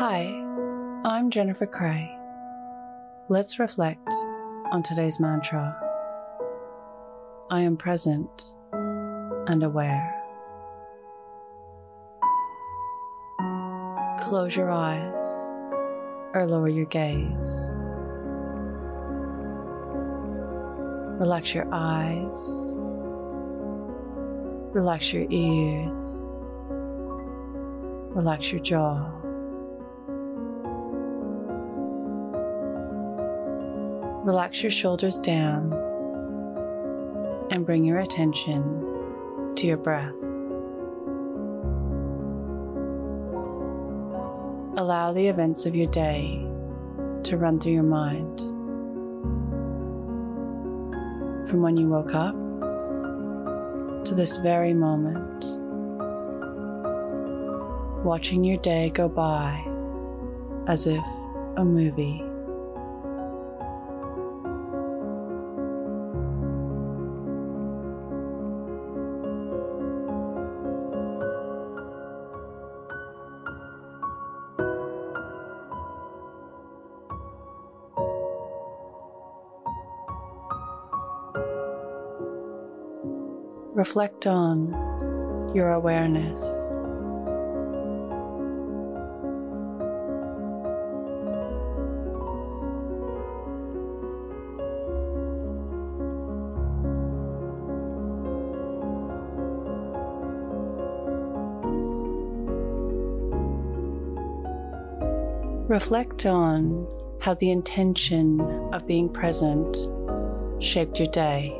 Hi, I'm Jennifer Cray. Let's reflect on today's mantra. I am present and aware. Close your eyes or lower your gaze. Relax your eyes. Relax your ears. Relax your jaw. Relax your shoulders down and bring your attention to your breath. Allow the events of your day to run through your mind. From when you woke up to this very moment, watching your day go by as if a movie. Reflect on your awareness. Reflect on how the intention of being present shaped your day.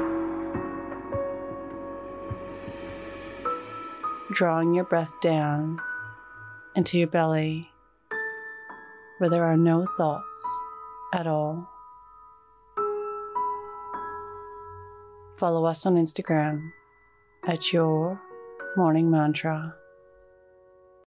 Drawing your breath down into your belly where there are no thoughts at all. Follow us on Instagram at Your Morning Mantra.